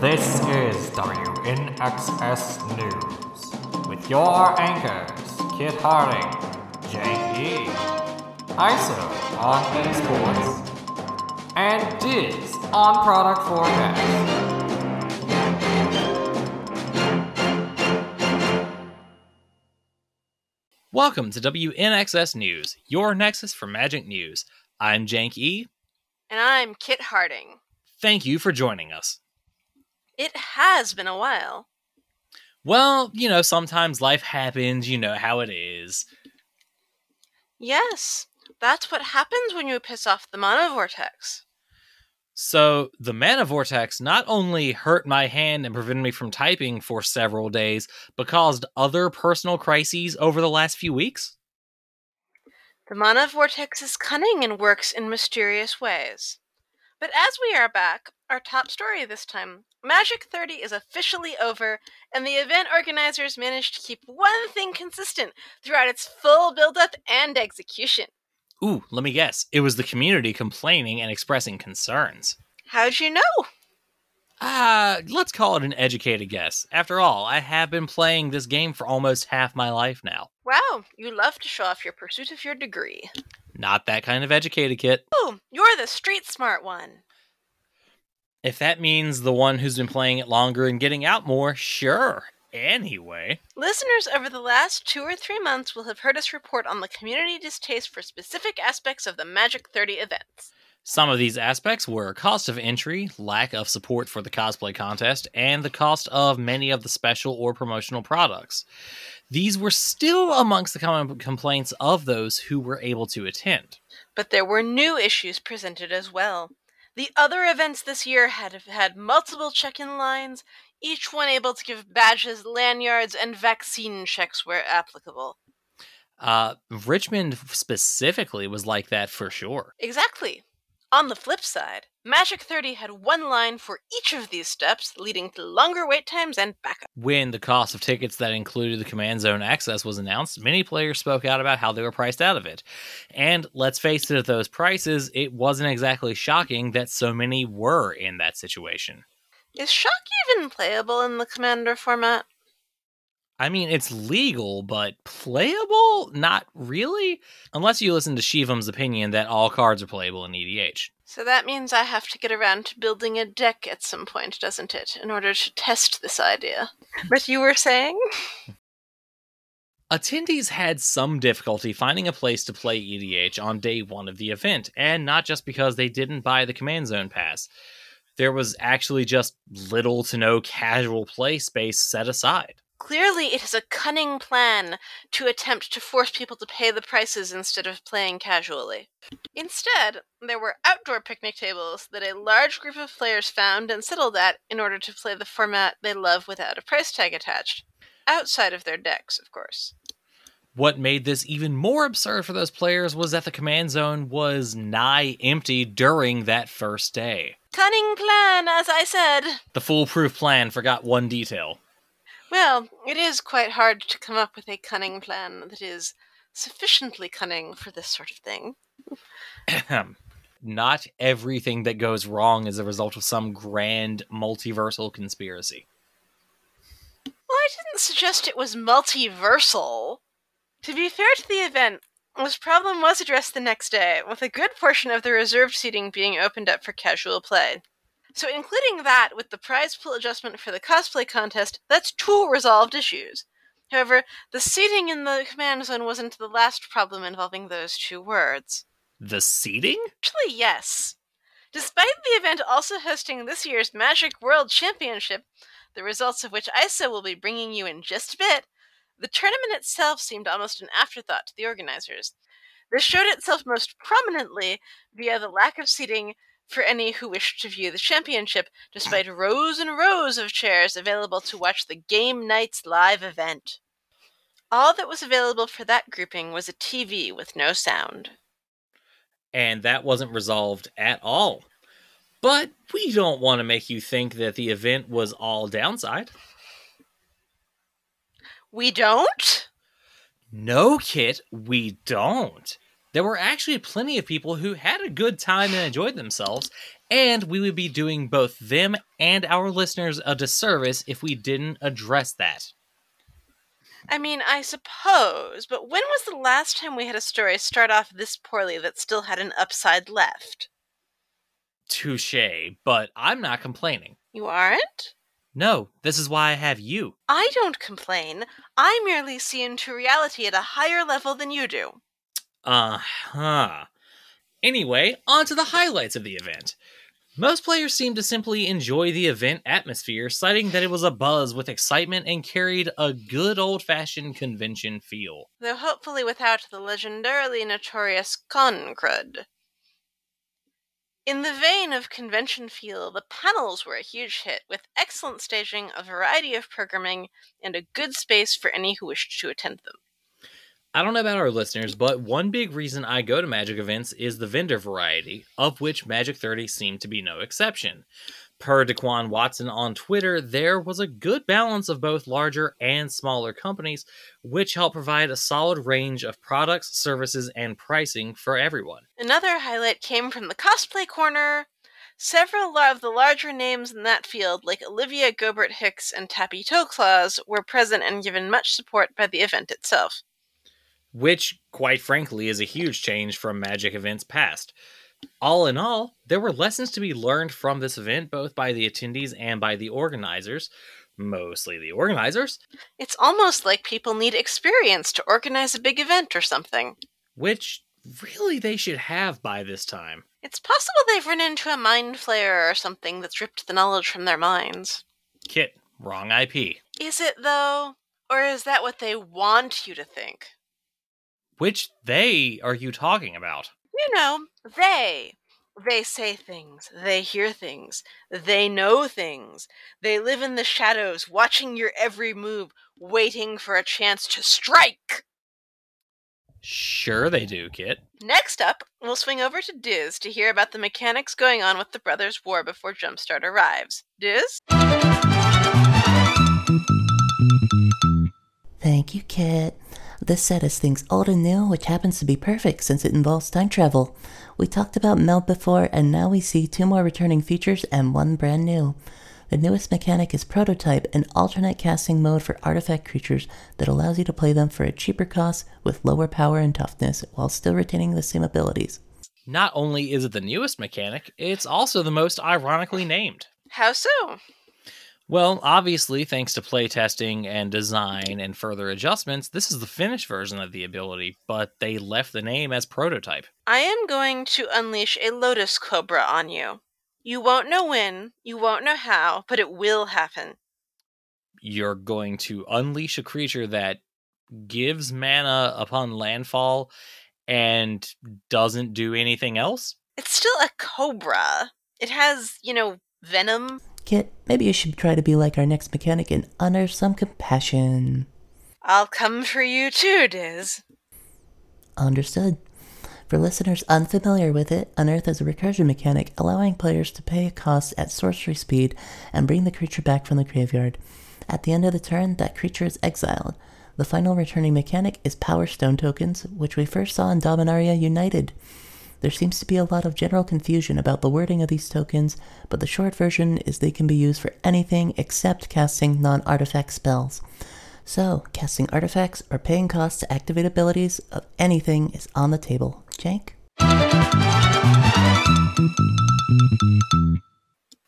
This is WNXS News with your anchors, Kit Harding, Jank E, ISO on esports, and Diz on product forecast. Welcome to WNXS News, your nexus for Magic News. I'm Jank E. And I'm Kit Harding. Thank you for joining us. It has been a while. Well, you know, sometimes life happens, you know how it is. Yes, that's what happens when you piss off the mana vortex. So, the mana vortex not only hurt my hand and prevented me from typing for several days, but caused other personal crises over the last few weeks. The mana vortex is cunning and works in mysterious ways. But as we are back, our top story this time Magic 30 is officially over, and the event organizers managed to keep one thing consistent throughout its full build up and execution. Ooh, let me guess. It was the community complaining and expressing concerns. How'd you know? Ah, uh, let's call it an educated guess. After all, I have been playing this game for almost half my life now. Wow, you love to show off your pursuit of your degree. Not that kind of educated, Kit. Ooh, you're the street smart one. If that means the one who's been playing it longer and getting out more, sure. Anyway, listeners over the last two or three months will have heard us report on the community distaste for specific aspects of the Magic 30 events. Some of these aspects were cost of entry, lack of support for the cosplay contest, and the cost of many of the special or promotional products. These were still amongst the common complaints of those who were able to attend. But there were new issues presented as well. The other events this year had had multiple check-in lines, each one able to give badges, lanyards, and vaccine checks where applicable. Uh, Richmond specifically was like that for sure. Exactly. On the flip side, Magic 30 had one line for each of these steps, leading to longer wait times and backup. When the cost of tickets that included the Command Zone access was announced, many players spoke out about how they were priced out of it. And let's face it, at those prices, it wasn't exactly shocking that so many were in that situation. Is Shock even playable in the Commander format? I mean, it's legal, but playable? Not really. Unless you listen to Shivam's opinion that all cards are playable in EDH. So that means I have to get around to building a deck at some point, doesn't it, in order to test this idea? But you were saying? Attendees had some difficulty finding a place to play EDH on day one of the event, and not just because they didn't buy the Command Zone Pass. There was actually just little to no casual play space set aside. Clearly, it is a cunning plan to attempt to force people to pay the prices instead of playing casually. Instead, there were outdoor picnic tables that a large group of players found and settled at in order to play the format they love without a price tag attached. Outside of their decks, of course. What made this even more absurd for those players was that the command zone was nigh empty during that first day. Cunning plan, as I said. The foolproof plan forgot one detail. Well, it is quite hard to come up with a cunning plan that is sufficiently cunning for this sort of thing. Not everything that goes wrong is a result of some grand multiversal conspiracy. Well, I didn't suggest it was multiversal. To be fair to the event, this problem was addressed the next day, with a good portion of the reserved seating being opened up for casual play. So, including that with the prize pool adjustment for the cosplay contest, that's two resolved issues. However, the seating in the command zone wasn't the last problem involving those two words. The seating? Actually, yes. Despite the event also hosting this year's Magic World Championship, the results of which ISO will be bringing you in just a bit, the tournament itself seemed almost an afterthought to the organizers. This showed itself most prominently via the lack of seating for any who wished to view the championship, despite rows and rows of chairs available to watch the Game Nights live event. All that was available for that grouping was a TV with no sound. And that wasn't resolved at all. But we don't want to make you think that the event was all downside. We don't? No, Kit, we don't. There were actually plenty of people who had a good time and enjoyed themselves, and we would be doing both them and our listeners a disservice if we didn't address that. I mean, I suppose, but when was the last time we had a story start off this poorly that still had an upside left? Touche, but I'm not complaining. You aren't? No, this is why I have you. I don't complain. I merely see into reality at a higher level than you do. Uh huh. Anyway, on to the highlights of the event. Most players seemed to simply enjoy the event atmosphere, citing that it was a buzz with excitement and carried a good old fashioned convention feel. Though hopefully without the legendarily notorious con crud. In the vein of convention feel, the panels were a huge hit, with excellent staging, a variety of programming, and a good space for any who wished to attend them. I don't know about our listeners, but one big reason I go to Magic events is the vendor variety, of which Magic 30 seemed to be no exception. Per Daquan Watson on Twitter, there was a good balance of both larger and smaller companies, which helped provide a solid range of products, services, and pricing for everyone. Another highlight came from the cosplay corner. Several of the larger names in that field, like Olivia Gobert Hicks and Tappy Toeclaws, were present and given much support by the event itself. Which, quite frankly, is a huge change from Magic events past. All in all, there were lessons to be learned from this event, both by the attendees and by the organizers. Mostly the organizers. It's almost like people need experience to organize a big event or something. Which really they should have by this time. It's possible they've run into a mind flayer or something that's ripped the knowledge from their minds. Kit, wrong IP. Is it, though? Or is that what they want you to think? Which they are you talking about? You know, they. They say things, they hear things, they know things. They live in the shadows, watching your every move, waiting for a chance to strike. Sure, they do, Kit. Next up, we'll swing over to Diz to hear about the mechanics going on with the Brothers' War before Jumpstart arrives. Diz? Thank you, Kit. This set is things old and new, which happens to be perfect since it involves time travel. We talked about Meld before, and now we see two more returning features and one brand new. The newest mechanic is Prototype, an alternate casting mode for artifact creatures that allows you to play them for a cheaper cost with lower power and toughness while still retaining the same abilities. Not only is it the newest mechanic, it's also the most ironically named. How so? Well, obviously, thanks to playtesting and design and further adjustments, this is the finished version of the ability, but they left the name as prototype. I am going to unleash a Lotus Cobra on you. You won't know when, you won't know how, but it will happen. You're going to unleash a creature that gives mana upon landfall and doesn't do anything else? It's still a cobra. It has, you know, venom. Kit, maybe you should try to be like our next mechanic and unearth some compassion. I'll come for you too, Diz. Understood. For listeners unfamiliar with it, Unearth is a recursion mechanic allowing players to pay a cost at sorcery speed and bring the creature back from the graveyard. At the end of the turn, that creature is exiled. The final returning mechanic is Power Stone tokens, which we first saw in Dominaria United. There seems to be a lot of general confusion about the wording of these tokens, but the short version is they can be used for anything except casting non artifact spells. So, casting artifacts or paying costs to activate abilities of anything is on the table. Jank?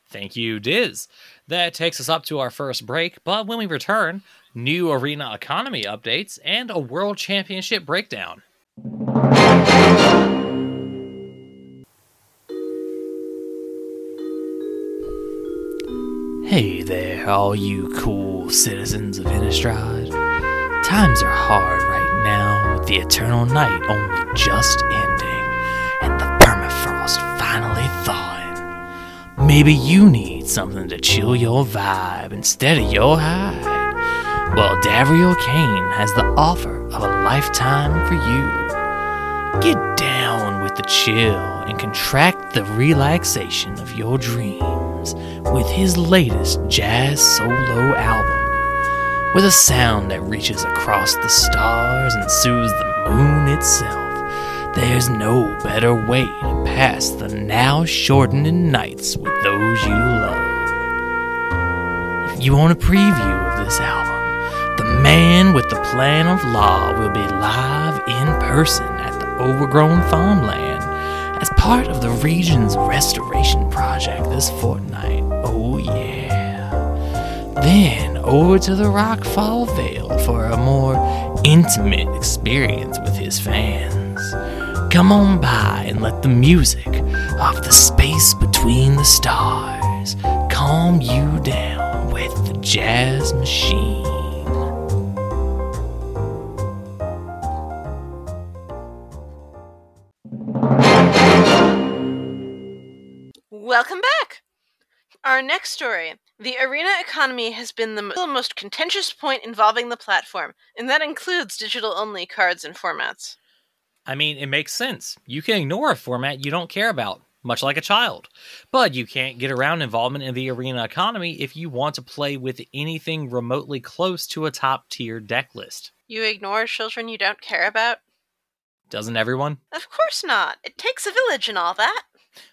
Thank you, Diz. That takes us up to our first break, but when we return, new arena economy updates and a world championship breakdown. All you cool citizens of Innistrad. Times are hard right now, with the eternal night only just ending, and the permafrost finally thawing. Maybe you need something to chill your vibe instead of your hide. Well, Davriel Cane has the offer of a lifetime for you. Get down with the chill and contract the relaxation of your dreams with his latest jazz solo album. With a sound that reaches across the stars and soothes the moon itself, there's no better way to pass the now shortening nights with those you love. If you want a preview of this album, the man with the plan of law will be live in person at the overgrown farmland part of the region's restoration project this fortnight. Oh, yeah. Then over to the Rockfall Vale for a more intimate experience with his fans. Come on by and let the music of the space between the stars calm you down with the jazz machine. Our next story. The arena economy has been the most contentious point involving the platform, and that includes digital only cards and formats. I mean, it makes sense. You can ignore a format you don't care about, much like a child. But you can't get around involvement in the arena economy if you want to play with anything remotely close to a top tier deck list. You ignore children you don't care about? Doesn't everyone? Of course not. It takes a village and all that.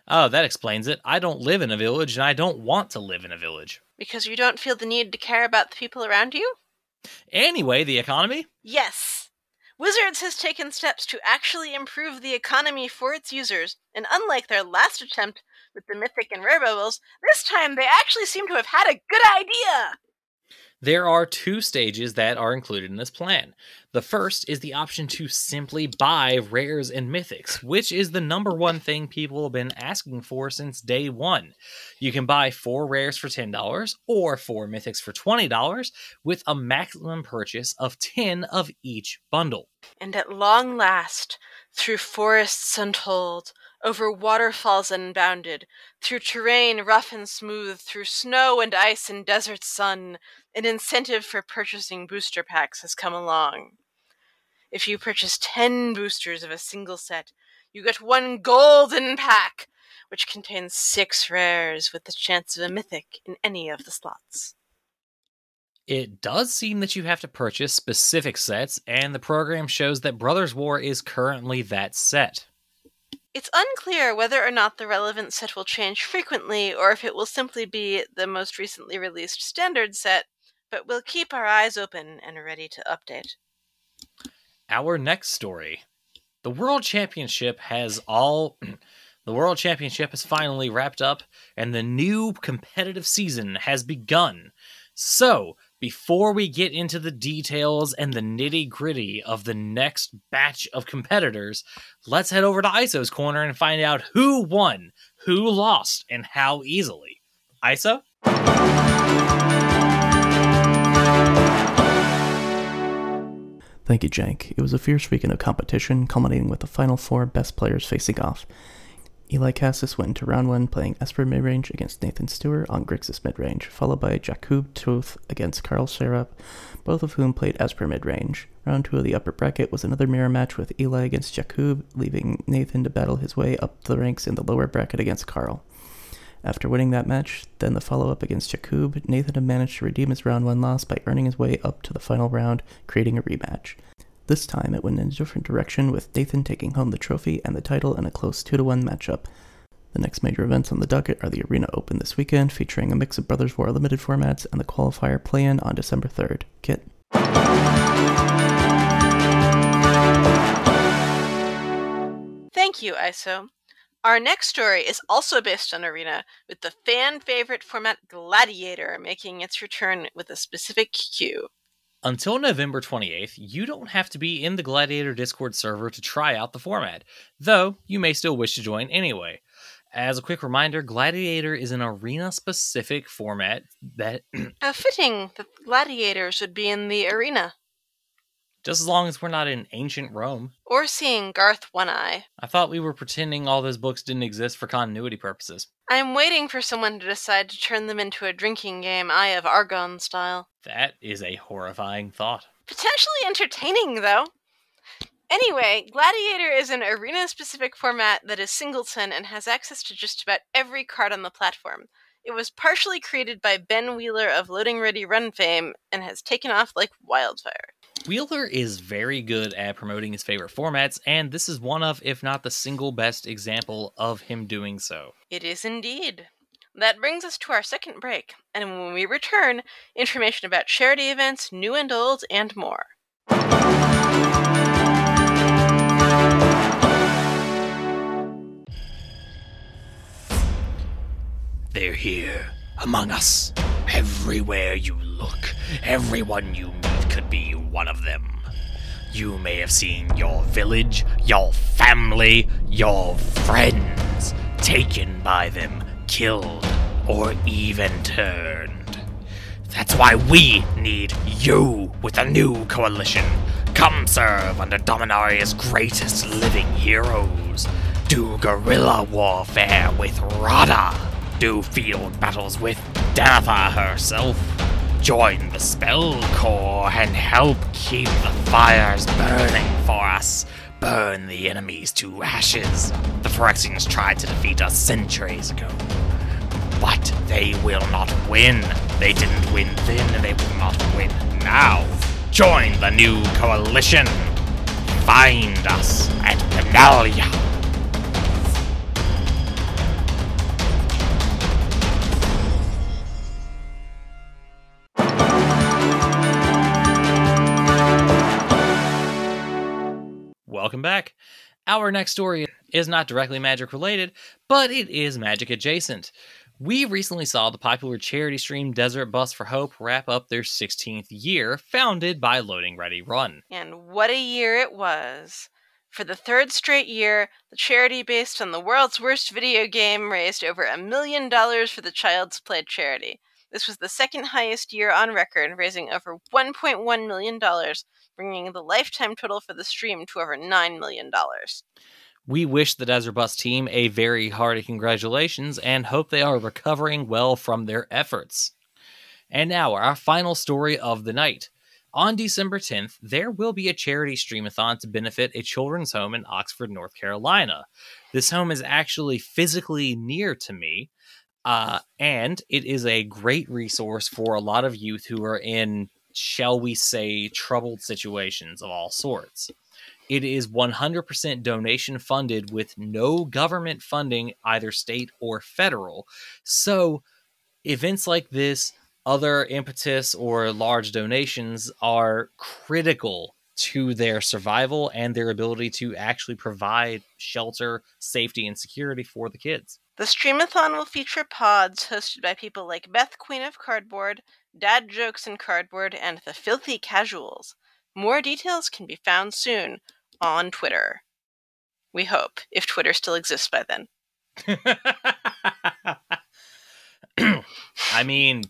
Oh, that explains it. I don't live in a village and I don't want to live in a village. Because you don't feel the need to care about the people around you? Anyway, the economy? Yes. Wizards has taken steps to actually improve the economy for its users, and unlike their last attempt with the Mythic and Rare bubbles, this time they actually seem to have had a good idea. There are two stages that are included in this plan. The first is the option to simply buy rares and mythics, which is the number one thing people have been asking for since day one. You can buy four rares for $10 or four mythics for $20 with a maximum purchase of 10 of each bundle. And at long last, through forests untold, over waterfalls unbounded, through terrain rough and smooth, through snow and ice and desert sun, an incentive for purchasing booster packs has come along. If you purchase 10 boosters of a single set, you get one golden pack, which contains six rares with the chance of a mythic in any of the slots. It does seem that you have to purchase specific sets, and the program shows that Brothers War is currently that set. It's unclear whether or not the relevant set will change frequently or if it will simply be the most recently released standard set, but we'll keep our eyes open and ready to update. Our next story. The World Championship has all the World Championship has finally wrapped up and the new competitive season has begun. So, before we get into the details and the nitty gritty of the next batch of competitors, let's head over to ISO's corner and find out who won, who lost, and how easily. ISO? Thank you, Jank. It was a fierce weekend of competition, culminating with the final four best players facing off. Eli Kassis went into round one playing Esper midrange against Nathan Steuer on Grixis midrange, followed by Jakub Toth against Karl Sarap, both of whom played Esper midrange. Round two of the upper bracket was another mirror match with Eli against Jakub, leaving Nathan to battle his way up the ranks in the lower bracket against Karl. After winning that match, then the follow up against Jakub, Nathan had managed to redeem his round one loss by earning his way up to the final round, creating a rematch. This time it went in a different direction, with Nathan taking home the trophy and the title in a close 2 to 1 matchup. The next major events on the docket are the Arena Open this weekend, featuring a mix of Brothers War limited formats, and the qualifier play in on December 3rd. Kit. Thank you, ISO. Our next story is also based on Arena, with the fan favorite format Gladiator making its return with a specific queue. Until November 28th, you don't have to be in the Gladiator Discord server to try out the format, though you may still wish to join anyway. As a quick reminder, Gladiator is an arena specific format that, How fitting that gladiators would be in the arena. Just as long as we're not in ancient Rome, Or seeing Garth One Eye. I thought we were pretending all those books didn't exist for continuity purposes. I'm waiting for someone to decide to turn them into a drinking game, Eye of Argon style. That is a horrifying thought. Potentially entertaining, though. Anyway, Gladiator is an arena specific format that is singleton and has access to just about every card on the platform. It was partially created by Ben Wheeler of Loading Ready Run fame and has taken off like wildfire. Wheeler is very good at promoting his favorite formats, and this is one of, if not the single best example of him doing so. It is indeed. That brings us to our second break, and when we return, information about charity events, new and old, and more. They're here, among us. Everywhere you look, everyone you meet could be one of them. You may have seen your village, your family, your friends taken by them, killed, or even turned. That's why we need you with a new coalition. Come serve under Dominaria's greatest living heroes. Do guerrilla warfare with Radha. Do field battles with Danitha herself. Join the Spell Corps and help keep the fires burning for us. Burn the enemies to ashes. The Phyrexians tried to defeat us centuries ago. But they will not win. They didn't win then, and they will not win now. Join the new coalition. Find us at Benalia. Welcome back. Our next story is not directly magic related, but it is magic adjacent. We recently saw the popular charity stream Desert Bus for Hope wrap up their 16th year, founded by Loading Ready Run. And what a year it was! For the third straight year, the charity based on the world's worst video game raised over a million dollars for the Child's Play charity. This was the second highest year on record, raising over $1.1 million, bringing the lifetime total for the stream to over $9 million. We wish the Desert Bus team a very hearty congratulations and hope they are recovering well from their efforts. And now, our final story of the night. On December 10th, there will be a charity streamathon to benefit a children's home in Oxford, North Carolina. This home is actually physically near to me, uh, and it is a great resource for a lot of youth who are in, shall we say, troubled situations of all sorts. It is 100% donation funded with no government funding, either state or federal. So, events like this, other impetus or large donations are critical to their survival and their ability to actually provide shelter, safety, and security for the kids. The Streamathon will feature pods hosted by people like Beth Queen of Cardboard, Dad Jokes and Cardboard, and the Filthy Casuals. More details can be found soon on Twitter. We hope, if Twitter still exists by then. I mean,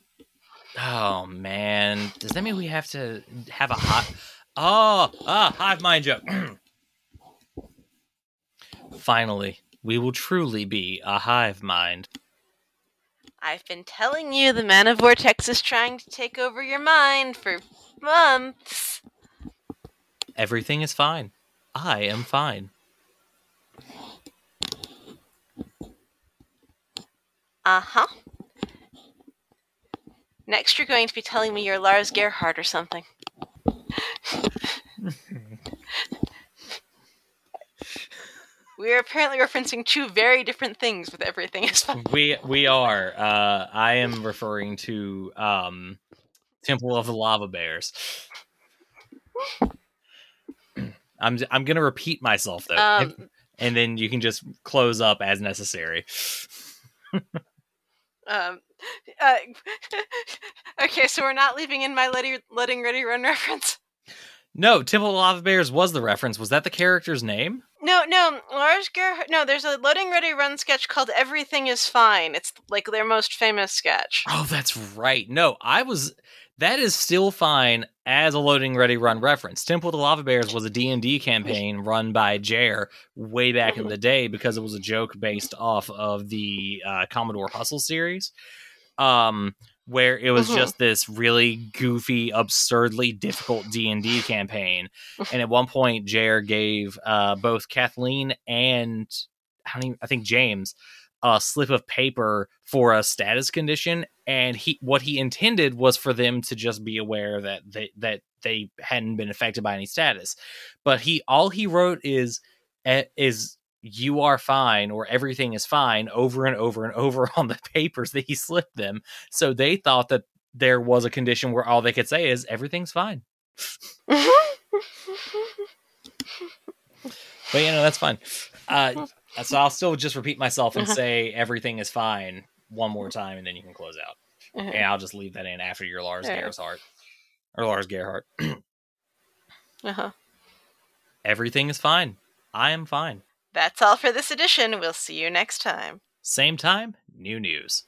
oh man, does that mean we have to have a hot? Oh, ah, hive mind joke. Finally, we will truly be a hive mind. I've been telling you the Mana Vortex is trying to take over your mind for months. Everything is fine. I am fine. Uh huh. Next, you're going to be telling me you're Lars Gerhardt or something. We are apparently referencing two very different things with everything is fine. We we are. Uh, I am referring to um, Temple of the Lava Bears. I'm I'm gonna repeat myself though, Um, and then you can just close up as necessary. Um, uh, okay, so we're not leaving in my letting, letting Ready Run reference. No, Temple of the Lava Bears was the reference. Was that the character's name? No, no, Lars Gerhardt. No, there's a Loading Ready Run sketch called "Everything Is Fine." It's like their most famous sketch. Oh, that's right. No, I was. That is still fine as a loading ready run reference. Temple of the Lava Bears was a D&D campaign run by Jer way back in the day because it was a joke based off of the uh, Commodore Hustle series. Um where it was Mhm. just this really goofy, absurdly difficult D&D campaign. And at one point Jer gave uh, both Kathleen and I don't even, I think James a slip of paper for a status condition and he what he intended was for them to just be aware that they that they hadn't been affected by any status but he all he wrote is eh, is you are fine or everything is fine over and over and over on the papers that he slipped them so they thought that there was a condition where all they could say is everything's fine but you know that's fine uh, so i'll still just repeat myself and Uh-huh. say everything is fine one more time and then you can close out Uh-huh. and I'll just leave that in after your Lars Yeah. Gerhardt or Lars Gerhardt. Uh-huh. Everything is fine. I am fine. That's all for this edition. We'll see you next time. Same time, new news.